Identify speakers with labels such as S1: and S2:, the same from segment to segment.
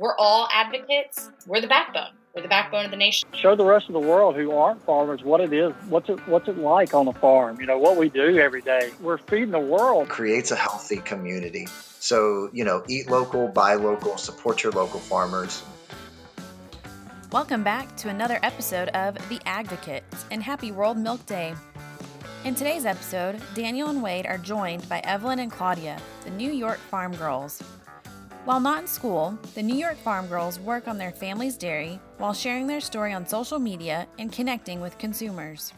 S1: we're all advocates. We're the backbone. We're the backbone of the nation.
S2: Show the rest of the world who aren't farmers what it is. What's it What's it like on a farm? You know what we do every day. We're feeding the world.
S3: Creates a healthy community. So you know, eat local, buy local, support your local farmers.
S4: Welcome back to another episode of The Agvocates and happy World Milk Day. In today's episode, Daniel and Wade are joined by Evelyn and Claudia, the New York Farm Girls. While not in school, the New York Farm Girls work on their family's dairy while sharing their story on social media and connecting with consumers.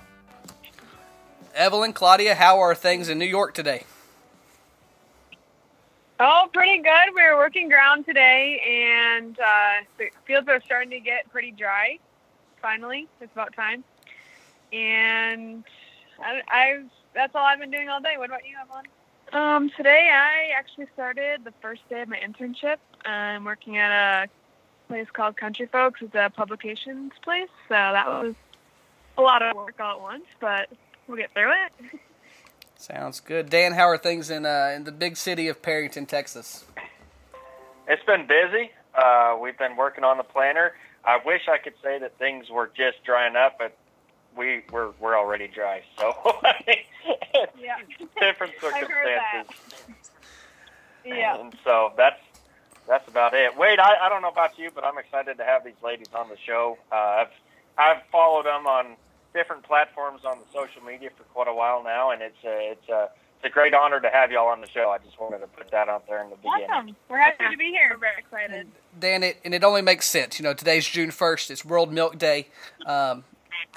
S5: Evelyn, Claudia, how are things in New York today?
S6: Oh, pretty good. We were working ground today, and uh, the fields are starting to get pretty dry. Finally, it's about time. And I, I've that's all I've been doing all day. What about you, Evelyn? Um, today I actually started the first day of my internship. I'm working at a place called Country Folks. It's a publications place, so that was a lot of work all at once, but we'll get through it.
S5: Sounds good. Dan, how are things in uh, in the big city of Perryton, Texas?
S7: It's been busy. Uh, we've been working on the planter. I wish I could say that things were just drying up, but we we're we're already dry. So
S6: yeah.
S7: different circumstances.
S6: Yeah.
S7: And so that's that's about it. Wade, I, I don't know about you, but I'm excited to have these ladies on the show. Uh, I've I've followed them on different platforms on the social media for quite a while now, and it's a it's a it's a great honor to have y'all on the show. I just wanted to put that out there in the beginning.
S6: Awesome. We're happy to be here. We're very excited.
S5: Dan, it, and it only makes sense. You know, today's June 1st. It's World Milk Day. Um,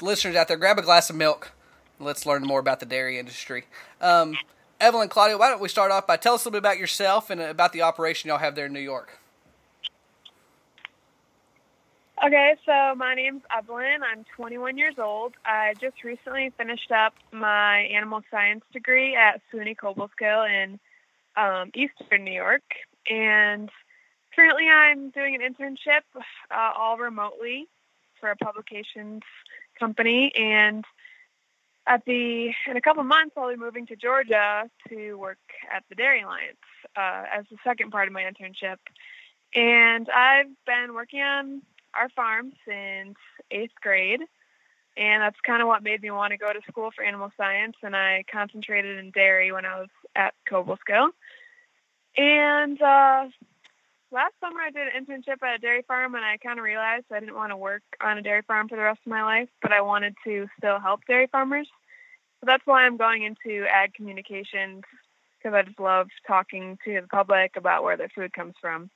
S5: listeners out there, grab a glass of milk. Let's learn more about the dairy industry. Um, Evelyn, Claudia, why don't we start off by tell us a little bit about yourself and about the operation y'all have there in New York?
S6: Okay, so my name's Evelyn. I'm 21 years old. I just recently finished up my animal science degree at SUNY Cobleskill in um, Eastern New York, and currently I'm doing an internship uh, all remotely for a publications company. And at the in a couple months, I'll be moving to Georgia to work at the Dairy Alliance uh, as the second part of my internship. And I've been working on our farm since eighth grade. And that's kind of what made me want to go to school for animal science. And I concentrated in dairy when I was at Cobleskill. And uh, last summer I did an internship at a dairy farm, and I kind of realized I didn't want to work on a dairy farm for the rest of my life, but I wanted to still help dairy farmers. So that's why I'm going into ag communications because I just love talking to the public about where their food comes from.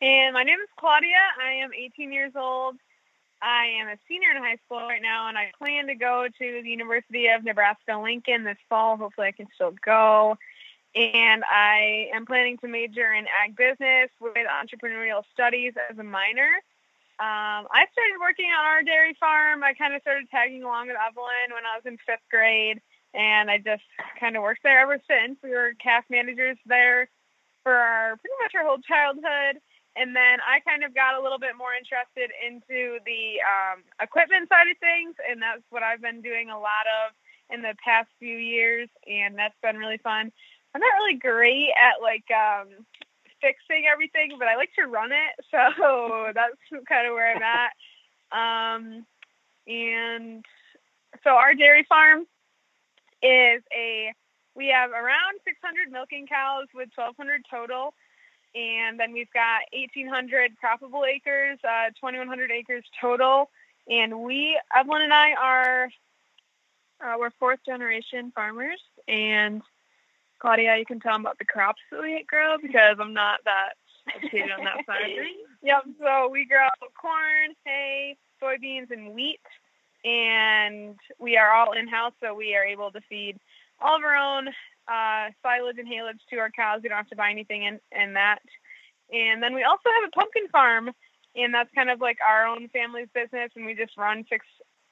S6: And my name is Claudia. I am 18 years old. I am a senior in high school right now, and I plan to go to the University of Nebraska Lincoln this fall. Hopefully, I can still go. And I am planning to major in ag business with entrepreneurial studies as a minor. Um, I started working on our dairy farm. I kind of started tagging along with Evelyn when I was in fifth grade, and I just kind of worked there ever since. We were calf managers there for our pretty much our whole childhood and then I kind of got a little bit more interested into the um, equipment side of things, and that's what I've been doing a lot of in the past few years, and that's been really fun. I'm not really great at like um, fixing everything, but I like to run it, so that's kind of where I'm at. Um, and so our dairy farm is a we have around 600 milking cows with 1,200 total and then we've got 1,800 croppable acres, uh, 2,100 acres total. And we, Evelyn and I, are uh, we're fourth generation farmers. And Claudia, you can tell them about the crops that we grow because I'm not that educated on that side of things. Yep. So we grow corn, hay, soybeans, and wheat. And we are all in house, so we are able to feed all of our own uh, silage and haylage to our cows. We don't have to buy anything in, in that. And then we also have a pumpkin farm, and that's kind of like our own family's business, and we just run six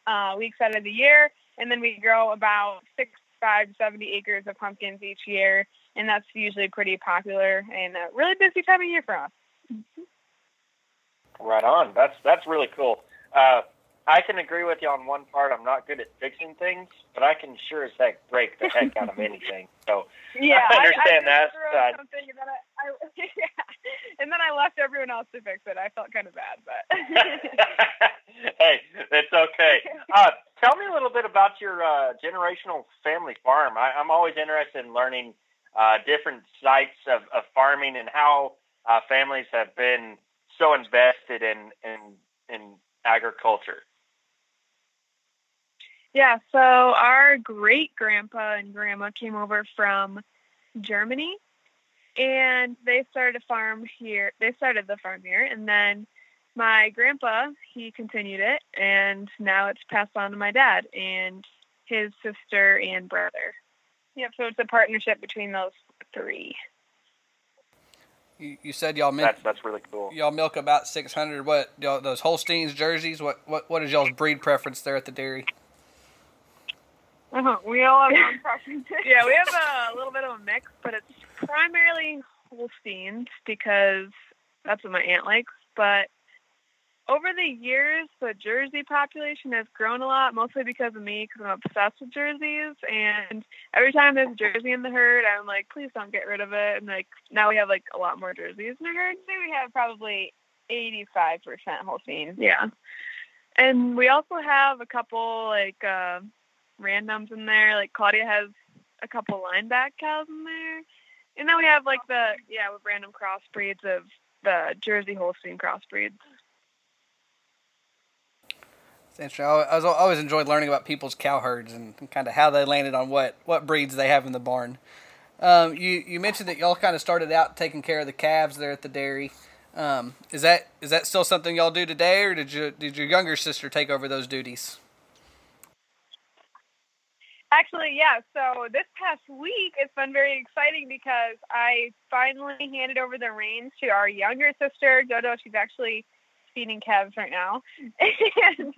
S6: uh, weeks out of the year, and then we grow about six, five, seventy acres of pumpkins each year, and that's usually pretty popular and a really busy time of year for us.
S7: Right on. That's that's really cool. Uh, I can agree with you on one part. I'm not good at fixing things, but I can sure as heck break the heck out of anything. So
S6: yeah,
S7: I understand
S6: I, I
S7: that.
S6: Something, I, I yeah. and then I
S8: left everyone else to fix it. I felt kind of bad, but
S7: hey, it's okay. Uh, tell me a little bit about your uh, generational family farm. I, I'm always interested in learning uh, different sites of, of farming and how uh, families have been so invested in in, in agriculture.
S8: Yeah, so our great grandpa and grandma came over from Germany and they started a farm here. They started the farm here and then my grandpa, he continued it and now it's passed on to my dad and his sister and brother. Yep, so it's a partnership between those three.
S5: You, you said y'all milk.
S7: That's that's really cool.
S5: Y'all milk about six hundred. What y'all, those Holsteins jerseys? What what what is y'all's breed preference there at the dairy?
S8: Uh-huh. We all have our preferences. yeah, we have a little bit of a mix, but it's primarily Holsteins because that's what my aunt likes. But over the years, the Jersey population has grown a lot, mostly because of me, because I'm obsessed with jerseys. And every time there's a jersey in the herd, I'm like, please don't get rid of it. And like now we have like a lot more jerseys in the herd.
S1: Say we have probably 85% Holstein.
S8: Yeah. And we also have a couple like uh, randoms in there. Like Claudia has a couple lineback cows in there. And then we have like the yeah, with random crossbreeds of the Jersey Holstein crossbreeds.
S5: It's interesting. I always enjoyed learning about people's cow herds and, kind of how they landed on what what breeds they have in the barn. Um, you you mentioned that y'all kind of started out taking care of the calves there at the dairy. Um, is that is that still something y'all do today, or did you did your younger sister take over those duties?
S8: Actually, yeah. So this past week, it's been very exciting because I finally handed over the reins to our younger sister, JoJo. She's actually feeding calves right now, and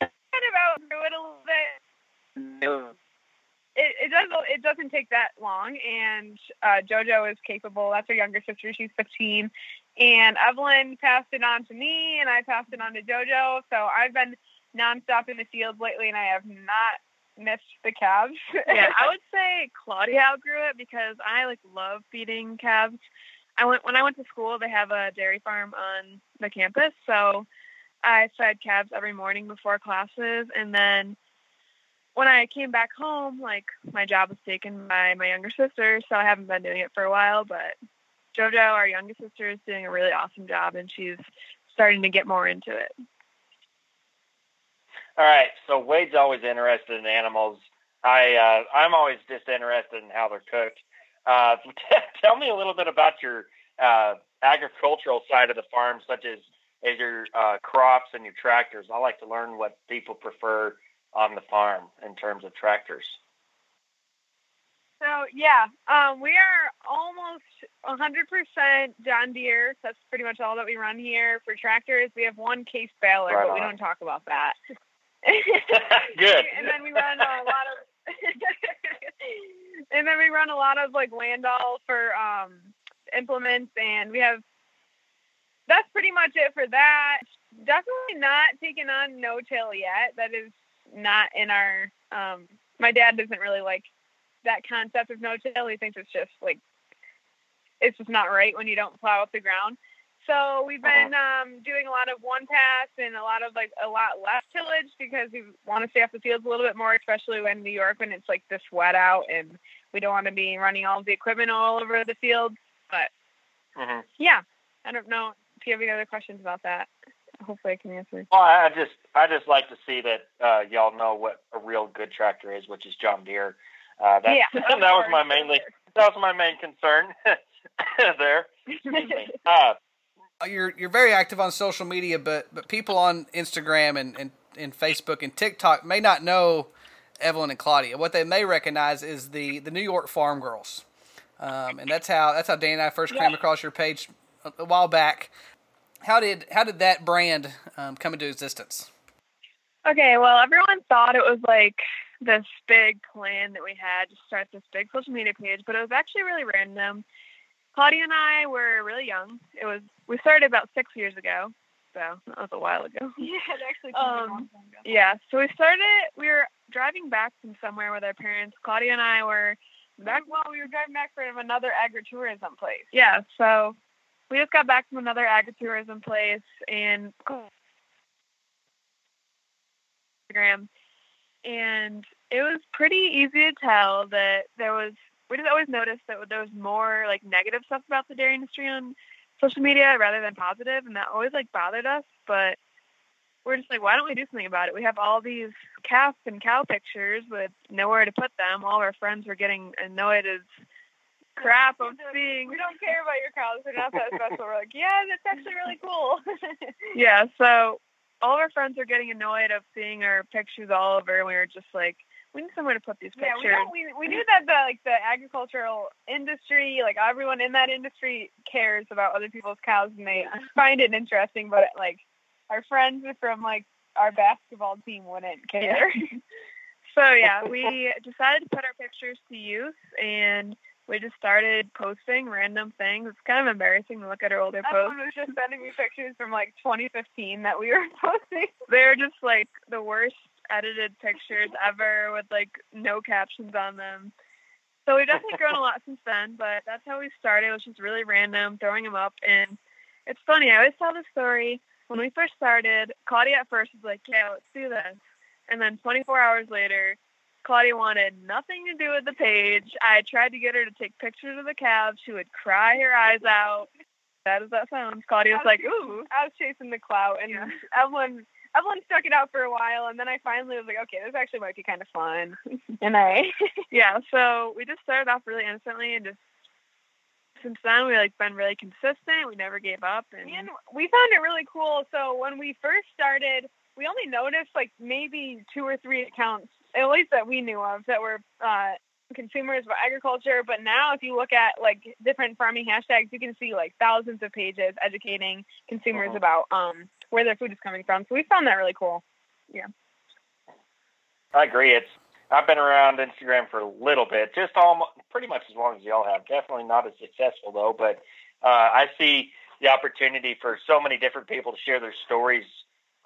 S8: kind of outgrew it a little bit. It, it doesn't it doesn't take that long, and uh, JoJo is capable. That's her younger sister. She's 15, and Evelyn passed it on to me, and I passed it on to JoJo. So I've been nonstop in the field lately, and I have not missed the calves. yeah, I would say Claudia outgrew it because I like love feeding calves. I went when I went to school. They have a dairy farm on the campus, so I fed calves every morning before classes, and then when I came back home, like my job was taken by my younger sister, so I haven't been doing it for a while. But JoJo, our youngest sister, is doing a really awesome job, and she's starting to get more into it.
S7: All right, so Wade's always interested in animals. I uh, I'm always just interested in how they're cooked. Uh, tell me a little bit about your uh, agricultural side of the farm, such as as your uh, crops and your tractors. I like to learn what people prefer on the farm in terms of tractors.
S8: So yeah, um, we are almost 100% John Deere. That's pretty much all that we run here. For tractors, we have one case baler,
S7: Right
S8: but we don't talk about that.
S7: Good.
S8: and then we run a lot of, and then we run a lot of like Landoll for um, implements, and we have. That's pretty much it for that. Definitely not taking on no till yet. That is not in our. Um, my dad doesn't really like that concept of no till. He thinks it's just like it's just not right when you don't plow up the ground. So we've been um, doing a lot of one pass and a lot of like a lot less tillage because we want to stay off the fields a little bit more, especially when New York when it's like this wet out and we don't want to be running all the equipment all over the fields. But
S7: hmm
S8: yeah, I don't know if you have any other questions about that. Hopefully, I can answer.
S7: Well, I just I just like to see that uh, y'all know what a real good tractor is, which is John Deere. Uh, that
S8: yeah,
S7: that was my mainly that was my main concern there. Excuse Uh,
S5: You're you're very active on social media, but but people on Instagram and, and, and Facebook and TikTok may not know Evelyn and Claudia. What they may recognize is the, the New York Farm Girls, um, and that's how that's how Dan and I first came across your page a, a while back. How did how did that brand um, come into existence?
S8: Okay, well, everyone thought it was like this big plan that we had to start this big social media page, but it was actually really random. Claudia and I were really young. It was we started about six years ago, so that was a while ago.
S1: Yeah, it actually
S8: took a um, long time Yeah, so we started. We were driving back from somewhere with our parents. Claudia and I were back.
S1: Well, we were driving back from another agritourism place.
S8: Yeah, so we just got back from another agritourism place and Instagram, and it was pretty easy to tell that there was. We just always noticed that there was more like negative stuff about the dairy industry on social media rather than positive, and that always like bothered us. But we're just like, why don't we do something about it? We have all these calf and cow pictures with nowhere to put them. All of our friends were getting annoyed as crap of seeing.
S6: We don't care about your cows. They're not that special. We're like, yeah, that's actually really cool.
S8: yeah, so all of our friends are getting annoyed of seeing our pictures all over, and we were just like, we need somewhere to put these pictures.
S6: Yeah, we, we, we knew that the like the agricultural industry, like everyone in that industry, cares about other people's cows, and they find it interesting. But like our friends from like our basketball team wouldn't care.
S8: so yeah, we decided to put our pictures to use, and we just started posting random things. It's kind of embarrassing to look at our older
S6: Everyone
S8: posts.
S6: was just sending me pictures from like 2015 that we were posting.
S8: They're just like the worst edited pictures ever with like no captions on them. So we've definitely grown a lot since then, but that's how we started. It was just really random, throwing them up. And it's funny, I always tell the story. When we first started, Claudia at first was like, yeah, let's do this. And then 24 hours later, Claudia wanted nothing to do with the page. I tried to get her to take pictures of the calves. She would cry her eyes out. How does that sound? Claudia was like, ooh.
S6: I was chasing the clout, and
S8: Yeah.
S6: Evelyn Evelyn stuck it out for a while, and then I finally was like, okay, this actually might be kind of fun.
S8: And I, yeah, so we just started off really innocently and just since then we like been really consistent. We never gave up. And,
S6: And we found it really cool. So when we first started, we only noticed like maybe two or three accounts, at least that we knew of, that were uh, consumers of agriculture. But now, if you look at like different farming hashtags, you can see like thousands of pages educating consumers
S3: Uh-huh.
S6: about um, where their food is coming from. So we found that really cool. Yeah.
S7: I agree. It's I've been around Instagram for a little bit, just almost pretty much as long as y'all have. Definitely not as successful though, but uh, I see the opportunity for so many different people to share their stories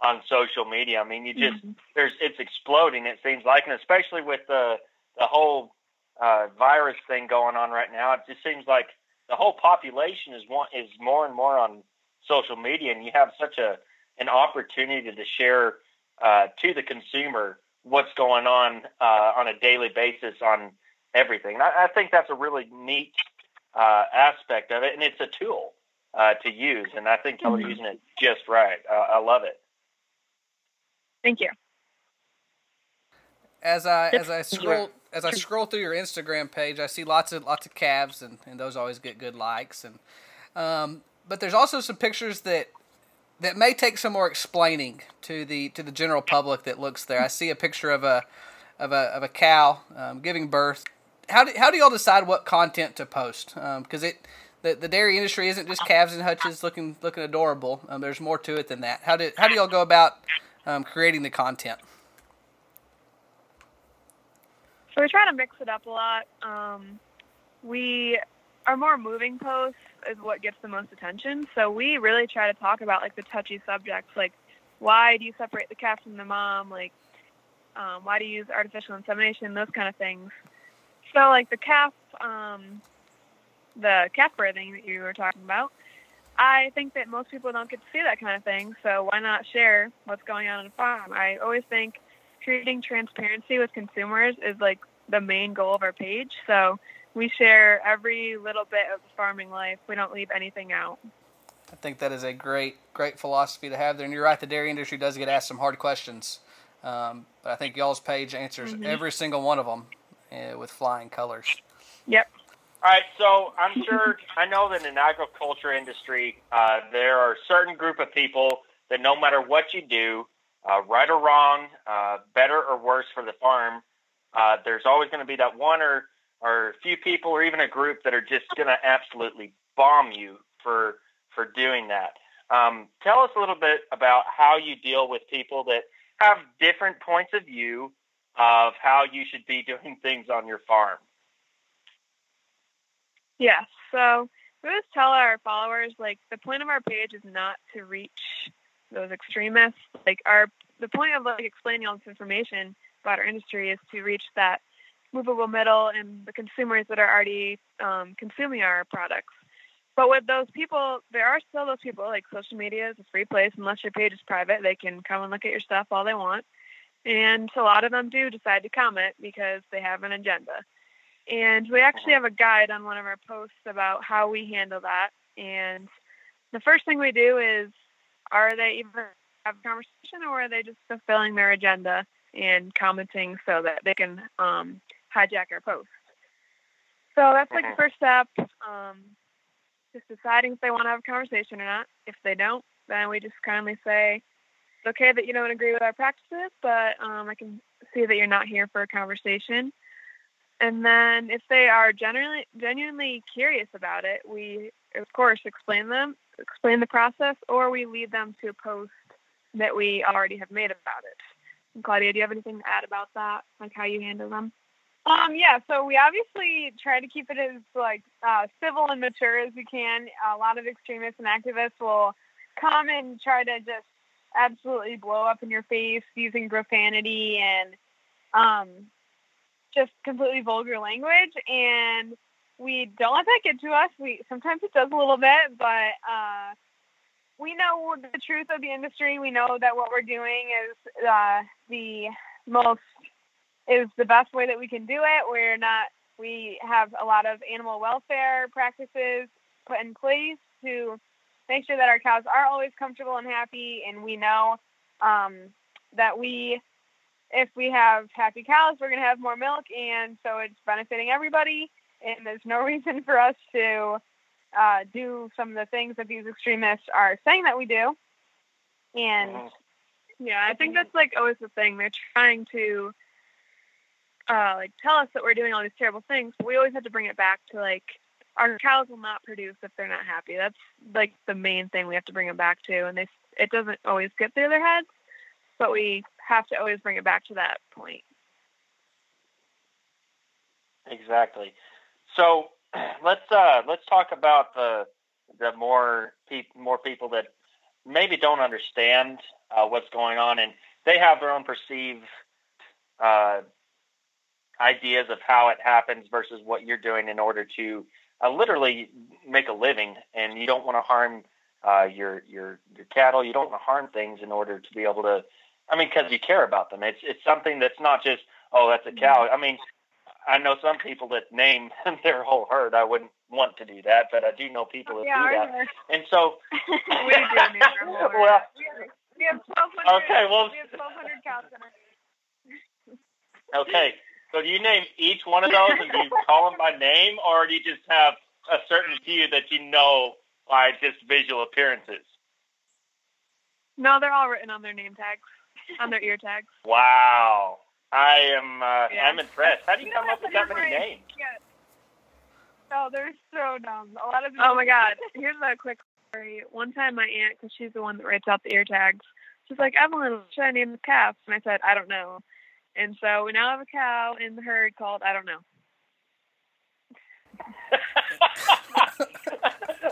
S7: on social media. I mean, you just there's it's exploding. It seems like, and especially with the the whole uh, virus thing going on right now, it just seems like the whole population is one is more and more on social media, and you have such a an opportunity to share uh, to the consumer what's going on uh, on a daily basis on everything. And I, I think that's a really neat uh, aspect of it, and it's a tool uh, to use. And I think y'all are using it just right. Uh, I love it.
S8: Thank you.
S5: As I as I scroll as I scroll through your Instagram page, I see lots of lots of calves, and, and those always get good likes. And um, but there's also some pictures that that may take some more explaining to the to the general public that looks there. I see a picture of a of a of a cow um, giving birth. How do how do y'all decide what content to post? Because it the, the dairy industry isn't just calves and hutches looking looking adorable. Um, there's more to it than that. How do how do y'all go about um, creating the content?
S8: So we try to mix it up a lot. Um, we our more moving posts is what gets the most attention. So we really try to talk about like the touchy subjects, like why do you separate the calf from the mom, like um, why do you use artificial insemination, those kind of things. So like the calf, um, the calf birthing that you were talking about. I think that most people don't get to see that kind of thing, so why not share what's going on on the farm? I always think creating transparency with consumers is like the main goal of our page. So we share every little bit of the farming life. We don't leave anything out.
S5: I think that is a great, great philosophy to have there. And you're right, the dairy industry does get asked some hard questions. Um, but I think y'all's page answers every single one of them uh, with flying colors.
S8: Yep.
S7: All right, so I'm sure I know that in the agriculture industry, uh, there are a certain group of people that no matter what you do, uh, right or wrong, uh, better or worse for the farm, uh, there's always going to be that one or or a few people or even a group that are just going to absolutely bomb you for for doing that. Um, tell us a little bit about how you deal with people that have different points of view of how you should be doing things on your farm.
S8: Yes. So we always tell our followers like the point of our page is not to reach those extremists. Like our the point of like explaining all this information about our industry is to reach that movable middle and the consumers that are already um, consuming our products.
S6: but with those people, there are still those people like social media is a free place unless your page is private. They can come and look at your stuff all they want. And a lot of them do decide to comment because they have an agenda. And we actually have a guide on one of our posts about how we handle that. And the first thing we do is are they even have a conversation or are they just fulfilling their agenda and commenting so that they can um, hijack our post? So that's like the first step. Um, just deciding if they want to have a conversation or not. If they don't, then we just kindly say, it's okay that you don't agree with our practices, but um, I can see that you're not here for a conversation. And then if they are genuinely genuinely curious about it, we of course explain them, explain the process, or we lead them to a post that we already have made about it. And Claudia, do you have anything to add about that, like how you handle them? Um, yeah, so we obviously try to keep it as like uh, civil and mature as we can. A lot of extremists and activists will come and try to just absolutely blow up in your face using profanity and um, just completely vulgar language. And we don't let that get to us. We sometimes it does a little bit, but uh, we know the truth of the industry. We know that what we're doing is uh, the most is the best way that we can do it. We're not. We have a lot of animal welfare practices put in place to make sure that our cows are always comfortable and happy, and we know um, that we, if we have happy cows, we're going to have more milk, and so it's benefiting everybody. And there's no reason for us to uh, do some of the things that these extremists are saying that we do. And yeah, I think that's like always the thing. They're trying to uh, like tell us that we're doing all these terrible things. But we always have to bring it back to like our cows will not produce if they're not happy. That's like the main thing we have to bring them back to. And they it doesn't always get through their heads, but we have to always bring it back to that point.
S7: Exactly. So let's uh, let's talk about the the more pe- more people that maybe don't understand uh, what's going on, and they have their own perceived uh, ideas of how it happens versus what you're doing in order to uh, literally make a living, and you don't want to harm uh, your your your cattle. You don't want to harm things in order to be able to. I mean, because you care about them. It's it's something that's not just oh that's a cow. I mean, I know some people that name their whole herd. I wouldn't want to do that, but I do know people that
S6: Yeah,
S7: do that. And so,
S6: we do name our whole herd.
S7: well,
S6: We have, we have 1,200.
S7: Okay, well-
S6: we have 1,200 cows in our
S7: okay. So do you name each one of those, and do you call them by name, or do you just have a certain few that you know by just visual appearances?
S6: No, they're all written on their name tags, on their ear tags.
S7: Wow, I am uh,
S6: Yeah.
S7: I'm impressed. How do you
S6: We
S7: come up with that many
S6: memorize-
S7: names?
S6: Yeah. Oh, they're so dumb. A lot of oh my god. Here's a quick story. One time, my aunt, because she's the one that writes out the ear tags, she's like, Evelyn, what should I name the calf? And I said, I don't know. And so we now have a cow in the herd called I don't know.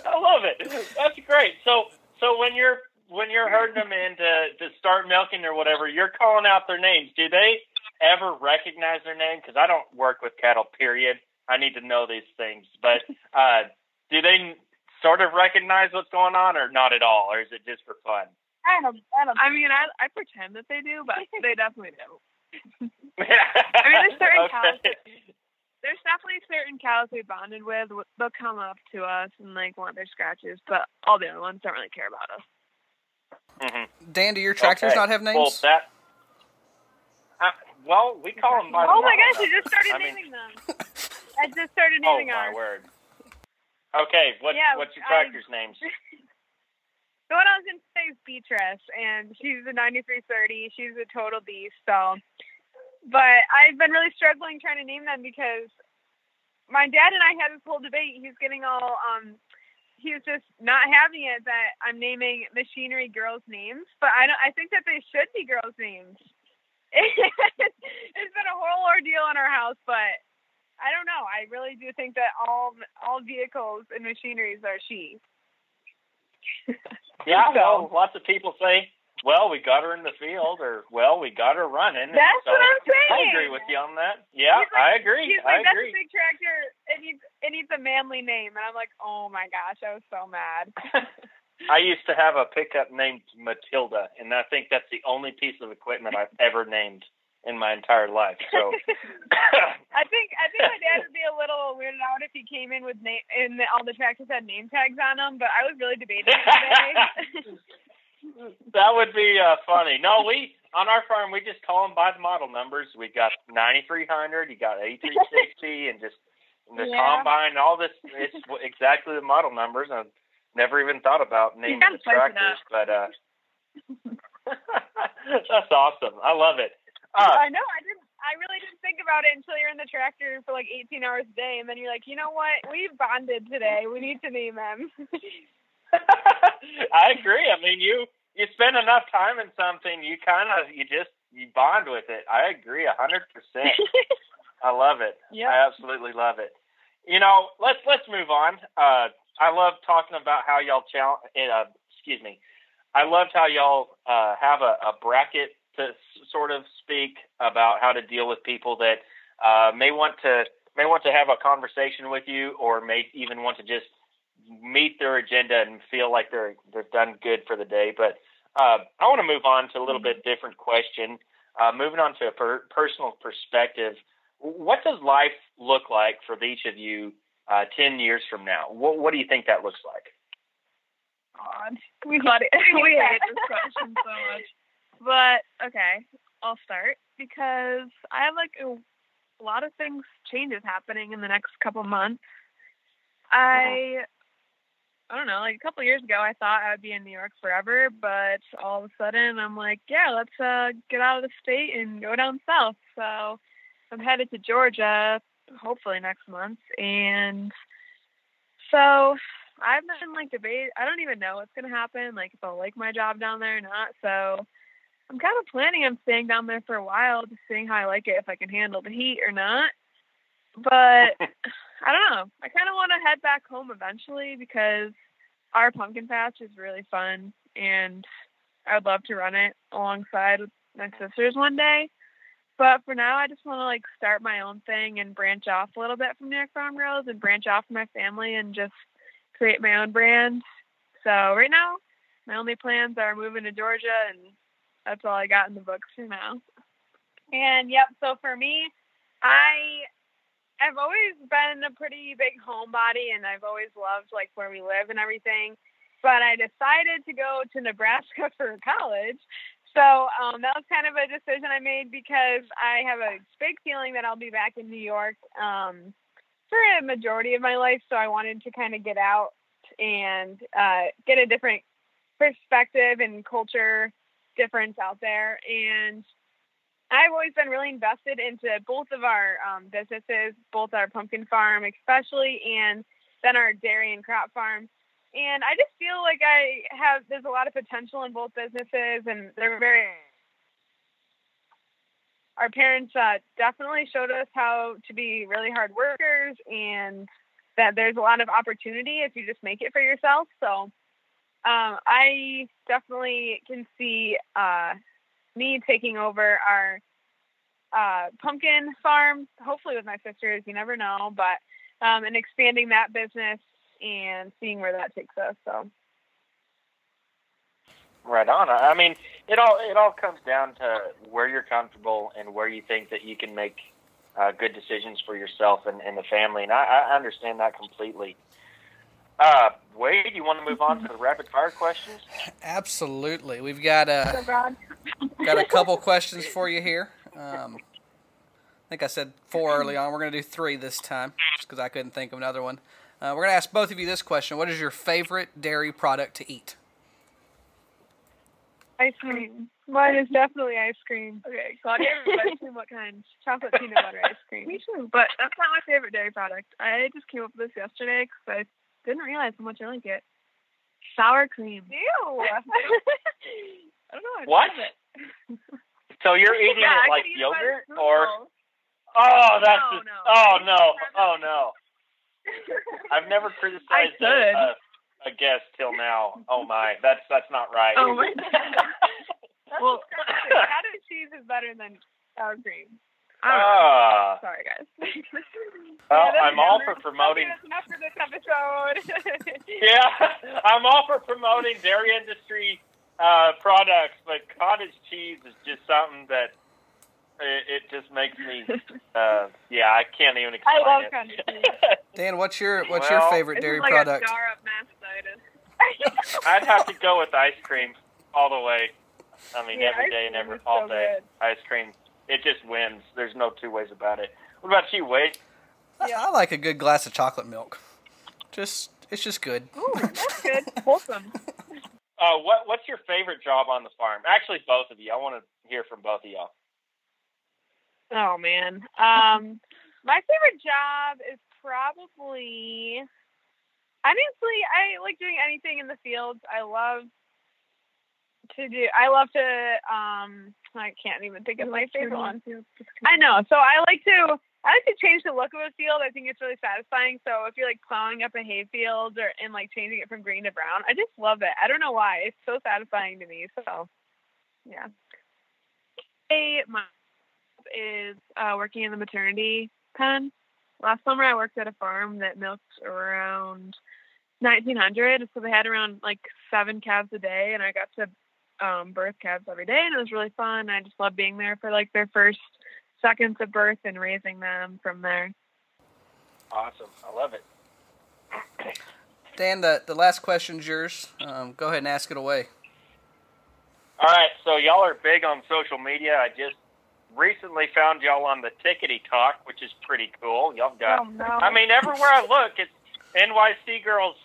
S7: I love it. That's great. So so when you're when you're herding them in to, to start milking or whatever, you're calling out their names. Do they ever recognize their name? Because I don't work with cattle. Period. I need to know these things. But uh, do they sort of recognize what's going on, or not at all, or is it just for fun?
S6: I don't. I don't. I mean, I I pretend that they do, but they definitely do. I mean, there's certain cows. That, there's definitely certain cows we bonded with. They'll come up to us and like want their scratches, but all the other ones don't really care about us.
S7: Mm-hmm.
S5: Dan, do your tractors
S7: Okay.
S5: not have names?
S7: Well, that. Uh, well, we call them by.
S6: Oh my gosh! You just started
S7: I mean-
S6: naming them. I just started naming.
S7: Oh
S6: naming
S7: my
S6: ours.
S7: word. Okay, what's
S6: Yeah,
S7: what's your
S6: I-
S7: tractor's names?
S6: The one I was going to say is Beatrice, and she's a 9330. She's a total beast. So, but I've been really struggling trying to name them because my dad and I had this whole debate. He's getting all um, he was just not having it that I'm naming machinery girls' names, but I don't. I think that they should be girls' names. it's been a whole ordeal in our house, but I don't know. I really do think that all all vehicles and machineries are she.
S7: Yeah,
S6: So-
S7: well, lots of people say well, we got her in the field, or well, we got her running.
S6: That's
S7: so
S6: what I'm saying.
S7: I agree with you on that. Yeah,
S6: like-
S7: I agree.
S6: He's
S7: I
S6: like, that's
S7: agree.
S6: a big tractor. It needs it needs a manly name, and I'm like, oh my gosh, I was so mad.
S7: I used to have a pickup named Matilda, and I think that's the only piece of equipment I've ever named in my entire life. So,
S6: I think I think my dad would be a little weirded out if he came in with name and all the tractors had name tags on them. But I was really debating it today.
S7: that would be uh, funny. No, we on our farm we just call them by the model numbers. We got 9300, you got 8360, and just and the
S6: Yeah.
S7: combine. All this it's exactly the model numbers. I've never even thought about naming the tractors, but uh, that's awesome. I love it. Uh,
S6: I know I didn't. I really didn't think about it until you're in the tractor for like 18 hours a day, and then you're like, you know what? We bonded today. We need to name him.
S7: I agree. I mean, you you spend enough time in something, you kind of you just you bond with it. I agree a hundred percent. I love it.
S6: Yeah.
S7: I absolutely love it. You know, let's let's move on. Uh, I love talking about how y'all challenge. Uh, excuse me. I loved how y'all uh, have a, a bracket to s- sort of speak about how to deal with people that uh, may want to may want to have a conversation with you, or may even want to just meet their agenda and feel like they're they're done good for the day. But uh, I want to move on to a little bit different question. Uh, moving on to a per- personal perspective, what does life look like for each of you uh, ten years from now? What, what do you think that looks like?
S6: God, we got it. we hate this question so much. But okay, I'll start because I have like a, a lot of things changes happening in the next couple months. I I don't know, like a couple years ago I thought I would be in New York forever, but all of a sudden I'm like, yeah, let's uh get out of the state and go down south. So I'm headed to Georgia hopefully next month and so I've been like debate. I don't even know what's gonna happen, like if I'll like my job down there or not. So I'm kind of planning on staying down there for a while, just seeing how I like it, if I can handle the heat or not. But I don't know. I kind of want to head back home eventually because our pumpkin patch is really fun, and I would love to run it alongside with my sisters one day. But for now, I just want to like start my own thing and branch off a little bit from New York Farm Girls and branch off from my family and just create my own brand. So right now, my only plans are moving to Georgia, and that's all I got in the books for now. And yep, so for me, I I've always been a pretty big homebody, and I've always loved like where we live and everything. But I decided to go to Nebraska for college. So um, that was kind of a decision I made because I have a big feeling that I'll be back in New York um, for a majority of my life. So I wanted to kind of get out and uh, get a different perspective and culture difference out there. And I've always been really invested into both of our um, businesses, both our pumpkin farm, especially, and then our dairy and crop farm. And I just feel like I have there's a lot of potential in both businesses, and they're very. Our parents uh, definitely showed us how to be really hard workers, and that there's a lot of opportunity if you just make it for yourself. So um, I definitely can see uh, me taking over our uh, pumpkin farm, hopefully with my sisters. You never know, but um, and expanding that business and seeing where that takes us. So
S7: Right on. I I mean, it all it all comes down to where you're comfortable and where you think that you can make uh, good decisions for yourself and, and the family. And I, I understand that completely. Uh, Wade, you want to move on to the rapid fire questions?
S5: Absolutely. We've got
S6: so
S5: a
S6: broad.
S5: Got a couple questions for you here. Um, I think I said four early on. We're going to do three this time, just because I couldn't think of another one. Uh, we're going to ask both of you this question: What is your favorite dairy product to eat?
S6: Ice cream. Mine is definitely ice cream. Okay, Claudia, ice cream. What kind? Chocolate peanut butter ice cream. Me too, but that's not my favorite dairy product. I just came up with this yesterday because I didn't realize how much I like it. Sour cream. Ew. I don't know. I
S7: What?
S6: love it.
S7: So you're eating
S6: Yeah,
S7: it like
S6: eat it by the
S7: yogurt, or oh, that's
S6: No,
S7: just,
S6: no.
S7: oh no,
S6: used to have
S7: oh no. I've never criticized a, a, guest till now. Oh my, that's that's not right.
S6: Oh my god.
S8: Well-
S6: Cottage cheese is better than sour cream.
S7: Ah,
S6: Sorry, guys.
S7: well,
S6: Yeah,
S7: I'm all for promoting.
S6: okay, enough for this episode.
S7: Yeah, I'm all for promoting dairy industry uh, products, but cottage cheese is just something that it, it just makes me. Uh, yeah, I can't even explain
S6: I love
S7: it.
S6: cottage cheese.
S5: Dan, what's your what's
S7: Well,
S5: your favorite dairy
S6: like
S5: product?
S6: a star up mastitis.
S7: I'd have to go with ice cream all the way. I mean,
S6: Yeah,
S7: every and every all
S6: so
S7: day.
S6: good.
S7: Ice cream, it just wins. There's no two ways about it. What about you, Wade?
S5: Yeah, I like a good glass of chocolate milk. Just it's just good.
S6: Ooh, that's good. Wholesome.
S7: Uh, what What's your favorite job on the farm? Actually, both of you. I want to hear from both of y'all.
S6: Oh man. Um, my favorite job is probably honestly, I like doing anything in the fields. I love to do. I love to. Um, I can't even think of my favorite one. I know. So I like to. I like to change the look of a field. I think it's really satisfying. So if you're like plowing up a hayfield or and like changing it from green to brown, I just love it. I don't know why. It's so satisfying to me. So yeah. Hey, my is uh, working in the maternity pen. Last summer, I worked at a farm that milked around 1,900. So they had around like seven calves a day, and I got to um, birth calves every day, and it was really fun. I just loved being there for like their first seconds of birth and raising them from there.
S7: Awesome. I love it.
S5: Dan, the the last question's yours. Um, go ahead and ask it away.
S7: All right, so y'all are big on social media. I just recently found y'all on the Tickety Talk, which is pretty cool. Y'all got,
S6: Oh, no.
S7: I mean, everywhere I look, it's NYC girls,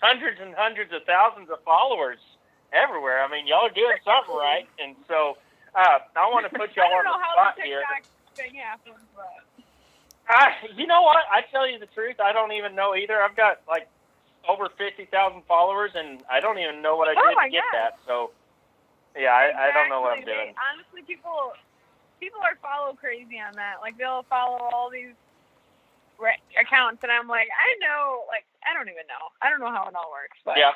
S7: hundreds and hundreds of thousands of followers everywhere. I mean, y'all are doing something right, and so uh, I want to put y'all
S6: I
S7: on
S6: don't know
S7: the
S6: how
S7: spot
S6: the
S7: here.
S6: Thing happened, but
S7: I, you know what? I tell you the truth, I don't even know either. I've got like over fifty thousand followers, and I don't even know what I
S6: Oh
S7: did to get
S6: God.
S7: that. So, yeah, I, I don't know what I'm doing.
S6: They- honestly, people people are follow crazy on that. Like they'll follow all these re- accounts, and I'm like, I know, like I don't even know. I don't know how it all works, but
S7: Yeah,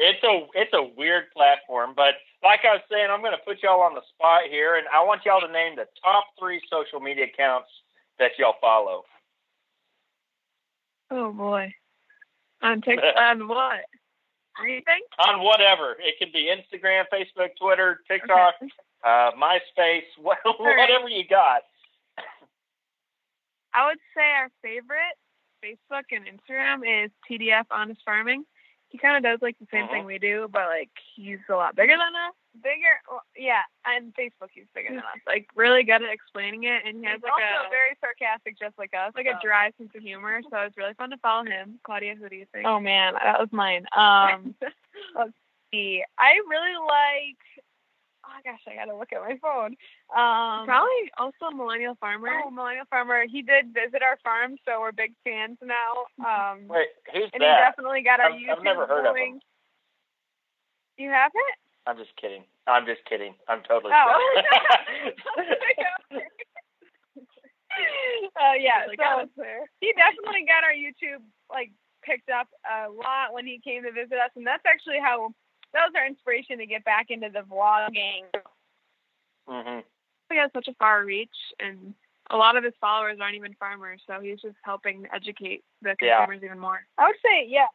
S7: it's a it's a weird platform, but like I was saying, I'm going to put y'all on the spot here, and I want y'all to name the top three social media accounts that y'all follow.
S6: oh boy, on TikTok, on what? Anything?
S7: On whatever it could be Instagram, Facebook, Twitter, TikTok,
S6: Okay.
S7: uh, MySpace, wha- whatever you got.
S6: I would say our favorite Facebook and Instagram is TDF Honest Farming. He kind of does like the same
S7: Uh-huh.
S6: thing we do, but like he's a lot bigger than us. Bigger, well, yeah. On Facebook, he's bigger than us. Like really good at explaining it, and he has like a very sarcastic, just like us, like a dry sense of humor. So it's really fun to follow him. Claudia, who do you think? Oh man, that was mine. Um, let's see. I really like. Oh gosh, I gotta look at my phone. Um, probably also Millennial Farmer. Oh, Millennial Farmer. He did visit our farm, so we're big fans now. Um,
S7: Wait, who's
S6: and he definitely got our
S7: I've-
S6: YouTube
S7: I've never heard of
S6: going.
S7: him.
S6: You haven't?
S7: I'm just kidding. I'm just kidding. I'm totally
S6: Oh.
S7: kidding.
S6: uh, yeah,
S8: Like,
S6: so
S8: I was there.
S6: he definitely got our YouTube like picked up a lot when he came to visit us, and that's actually how that was our inspiration to get back into the vlogging.
S7: hmm
S6: He has such a far reach, and a lot of his followers aren't even farmers, so he's just helping educate the
S7: Yeah.
S6: consumers even more. I would say, yeah.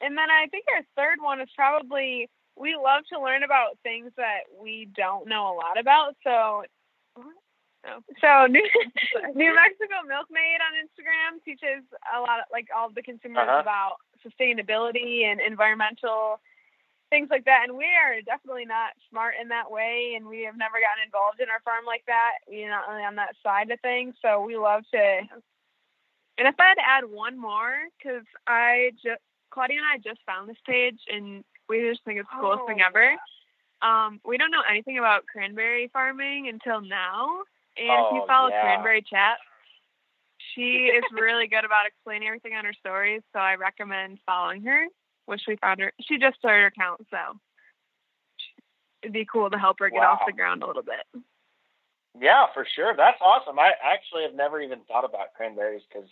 S6: And then I think our third one is probably we love to learn about things that we don't know a lot about. So, so New, New Mexico Milkmaid on Instagram teaches a lot, of, like all the consumers
S7: Uh-huh.
S6: about sustainability and environmental things like that. And we are definitely not smart in that way, and we have never gotten involved in our farm like that. We're not really on that side of things. So we love to. And if I had to add one more, because I just Claudia and I just found this page, and we just think it's the coolest thing
S8: Oh,
S6: ever. Um, we don't know anything about cranberry farming until now, and if you
S7: Oh,
S6: follow
S7: yeah.
S6: Cranberry Chat, she is really good about explaining everything on her stories. So I recommend following her. Which we found her. She just started her account, so it'd be cool to help her get off the ground a little bit.
S7: Yeah, for sure. That's awesome. I actually have never even thought about cranberries because,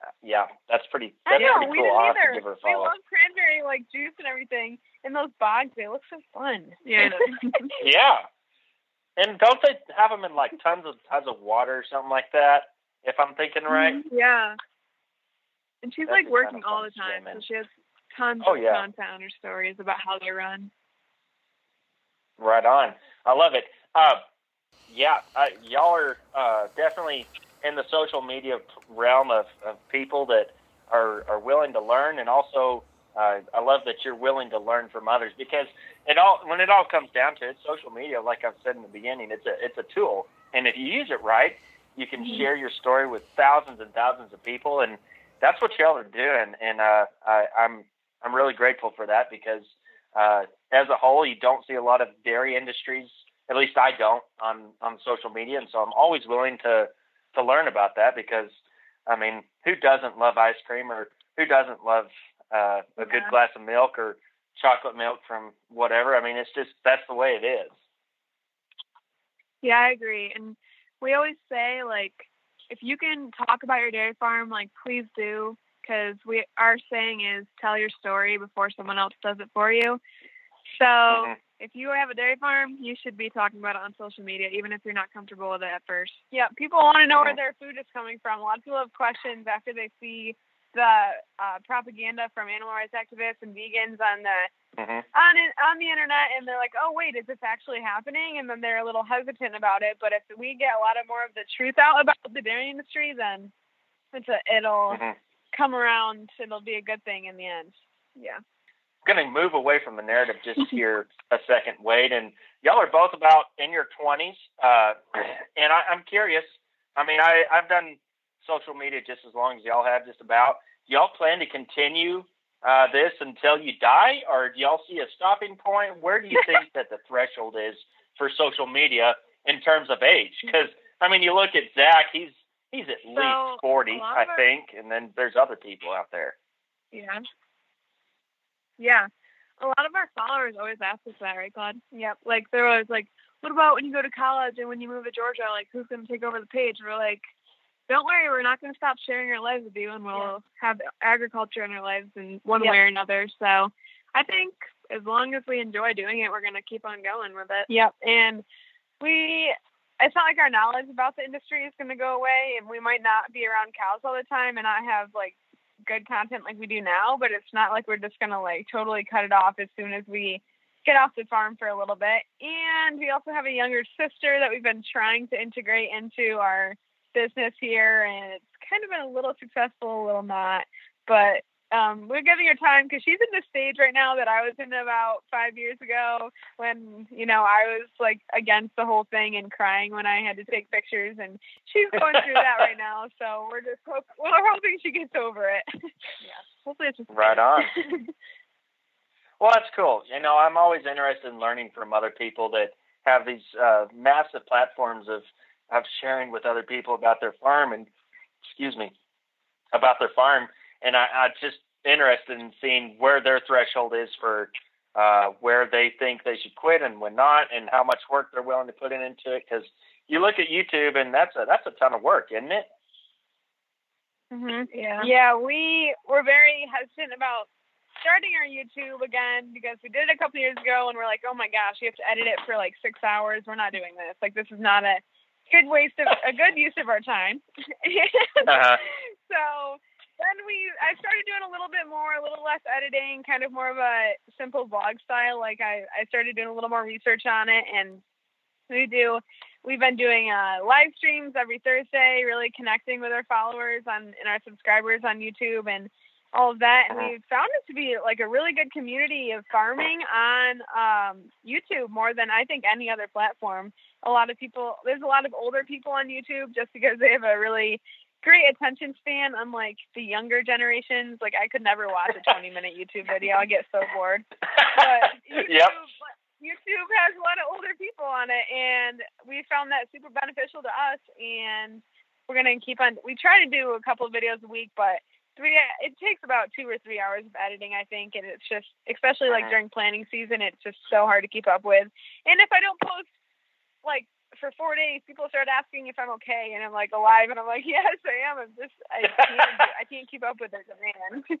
S7: uh, yeah, that's pretty.
S6: I
S7: That's
S6: know
S7: pretty
S6: we
S7: cool.
S6: Didn't
S7: to give her
S6: either. We love cranberry like juice and everything, and those bogs. They look so fun. Yeah.
S7: Yeah. And don't they have them in like tons of tons of water or something like that? If I'm thinking right.
S6: Mm-hmm. Yeah. And she's
S7: That's
S6: like working
S7: kinda
S6: all the time, so she has tons
S7: Oh,
S6: of
S7: yeah.
S6: her stories about how they run.
S7: Right on. I love it. Uh, yeah, uh, y'all are uh, definitely in the social media realm of, of people that are, are willing to learn, and also uh, I love that you're willing to learn from others because it all when it all comes down to it, social media, like I've said in the beginning, it's a it's a tool, and if you use it right, you can share your story with thousands and thousands of people, and that's what y'all are doing, and uh, I, I'm I'm really grateful for that because uh, as a whole, you don't see a lot of dairy industries. At least I don't on on social media, and so I'm always willing to to learn about that because I mean, who doesn't love ice cream or who doesn't love uh, a good
S6: Yeah.
S7: glass of milk or chocolate milk from whatever? I mean, it's just that's the way it is.
S6: Yeah, I agree. And we always say like, if you can talk about your dairy farm, like please do, because we our saying is tell your story before someone else does it for you. So
S7: Mhm.
S6: if you have a dairy farm, you should be talking about it on social media, even if you're not comfortable with it at first. Yeah, people want to know where
S7: Mhm.
S6: their food is coming from. A lot of people have questions after they see the uh, propaganda from animal rights activists and vegans on the
S7: hmm
S6: on it, on the internet and they're like, "Oh, wait, is this actually happening?" And then they're a little hesitant about it. But if we get a lot of more of the truth out about the dairy industry, then it's a, it'll
S7: hmm
S6: come around. It'll be a good thing in the end. Yeah.
S7: I'm going to move away from the narrative just here a second, Wade. And y'all are both about in your 20s. Uh, and I, I'm curious. I mean, I, I've done social media just as long as y'all have, just about. Do y'all plan to continue uh, this until you die, or do y'all see a stopping point? Where do you think that the threshold is for social media in terms of age? Because I mean, you look at Zach; he's he's at
S6: So,
S7: least 40, I
S6: our-
S7: think, and then there's other people out there.
S6: Yeah. Yeah. A lot of our followers always ask us that, right, Claude? Yep. Like they're always like, "What about when you go to college and when you move to Georgia? Like, who's going to take over the page?" We're like, "Don't worry, we're not going to stop sharing our lives with you, and we'll have agriculture in our lives in one
S8: Yep.
S6: way or another." So, I think as long as we enjoy doing it, we're going to keep on going with it. Yep. And we, it's not like our knowledge about the industry is going to go away, and we might not be around cows all the time and not have like good content like we do now, but it's not like we're just gonna like totally cut it off as soon as we get off the farm for a little bit. And we also have a younger sister that we've been trying to integrate into our business here, and it's kind of been a little successful, a little not. But um, we're giving her time because she's in the stage right now that I was in about five years ago when you know I was like against the whole thing and crying when I had to take pictures, and she's going through that right now. So we're just hope- we're hoping she gets over it. yeah, hopefully it's just
S7: Right on. Well, that's cool. You know, I'm always interested in learning from other people that have these uh, massive platforms of of sharing with other people about their farm and excuse me about their farm, and I, I'm just interested in seeing where their threshold is for uh, where they think they should quit and when not, and how much work they're willing to put in into it. Because you look at YouTube, and that's a that's a ton of work, isn't it?
S6: hmm Yeah. Yeah, we were very hesitant about starting our YouTube again because we did it a couple years ago and we're like, oh my gosh, you have to edit it for like six hours. We're not doing this. Like, this is not a good waste of a good use of our time.
S7: Uh-huh.
S6: so then we, I started doing a little bit more, a little less editing, kind of more of a simple vlog style. Like, I, I started doing a little more research on it and we do we've been doing uh, live streams every thursday really connecting with our followers on and our subscribers on youtube and all of that. And we've found it to be like a really good community of farming on um, youtube more than i think any other platform. A lot of people there's a lot of older people on youtube just because they have a really great attention span unlike the younger generations like i could never watch a 20 minute youtube video i get so bored but YouTube,
S7: Yep.
S6: YouTube has a lot of older people on it, and we found that super beneficial to us. And we're gonna keep on. We try to do a couple of videos a week, but three. It takes about two or three hours of editing, I think, and it's just, especially like uh-huh. during planning season, it's just so hard to keep up with. And if I don't post like for four days, people start asking if I'm okay, and I'm like alive, and I'm like, yes, I am. I'm just, I can't, I can't keep up with their demand.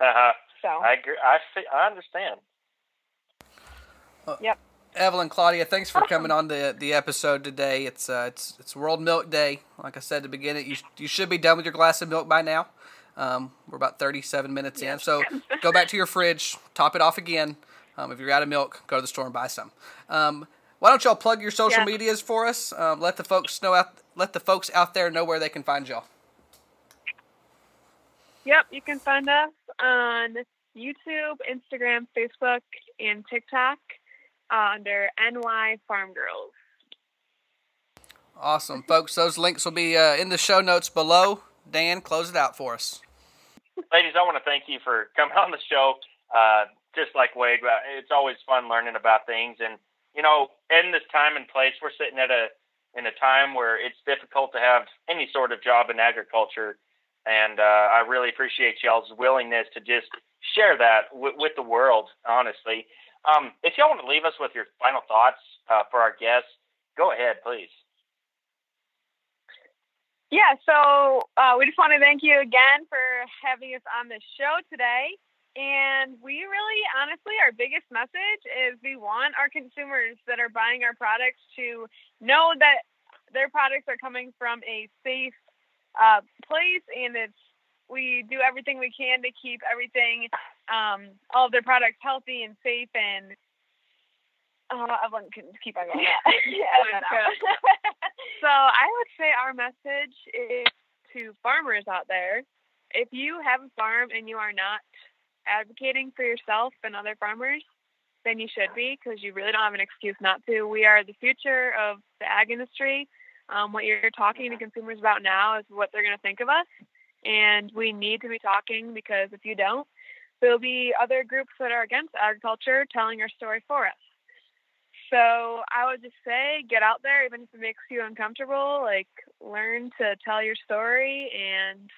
S7: Uh-huh.
S6: so
S7: I agree. I see, I understand.
S6: Yep.
S5: Evelyn, Claudia, thanks for coming on the the episode today. It's uh, it's it's World Milk Day. Like I said at the beginning, you you should be done with your glass of milk by now. Um, we're about 37 minutes in, so go back to your fridge, top it off again. Um, if you're out of milk, go to the store and buy some. Um, why don't y'all plug your social
S6: Yeah.
S5: medias for us? Um, let the folks know out let the folks out there know where they can find y'all.
S6: Yep, you can find us on YouTube, Instagram, Facebook, and TikTok under NY Farm Girls.
S5: Awesome, folks. Those links will be uh, in the show notes below. Dan, close it out for us.
S7: Ladies, I want to thank you for coming on the show. Uh, just like Wade, uh, it's always fun learning about things. And, you know, in this time and place, we're sitting at a in a time where it's difficult to have any sort of job in agriculture. And uh, I really appreciate y'all's willingness to just share that w- with the world, honestly. Um, if y'all want to leave us with your final thoughts uh, for our guests, go ahead, please.
S6: Yeah, so uh, we just want to thank you again for having us on the show today. And we really, honestly, our biggest message is we want our consumers that are buying our products to know that their products are coming from a safe uh, place, and it's we do everything we can to keep everything, um, all of their products healthy and safe. And uh, Evelyn can keep on going. Yeah, so I would say our message is to farmers out there: if you have a farm and you are not advocating for yourself and other farmers, then you should be because you really don't have an excuse not to. We are the future of the ag industry. Um, what you're talking to consumers about now is what they're going to think of us, and we need to be talking because if you don't, there'll be other groups that are against agriculture telling our story for us. So I would just say get out there, even if it makes you uncomfortable. Like learn to tell your story and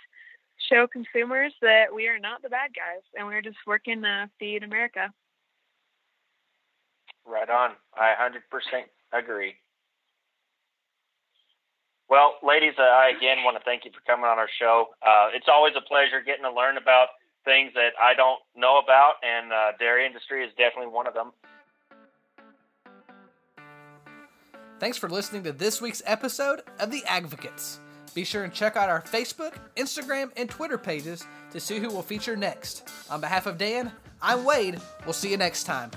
S6: show consumers that we are not the bad guys and we're just working to feed America.
S7: Right on. I 100% agree. Well, ladies, uh, I again want to thank you for coming on our show. Uh, it's always a pleasure getting to learn about things that I don't know about, and uh, dairy industry is definitely one of them.
S5: Thanks for listening to this week's episode of The Agvocates. Be sure and check out our Facebook, Instagram, and Twitter pages to see who will feature next. On behalf of Dan, I'm Wade. We'll see you next time.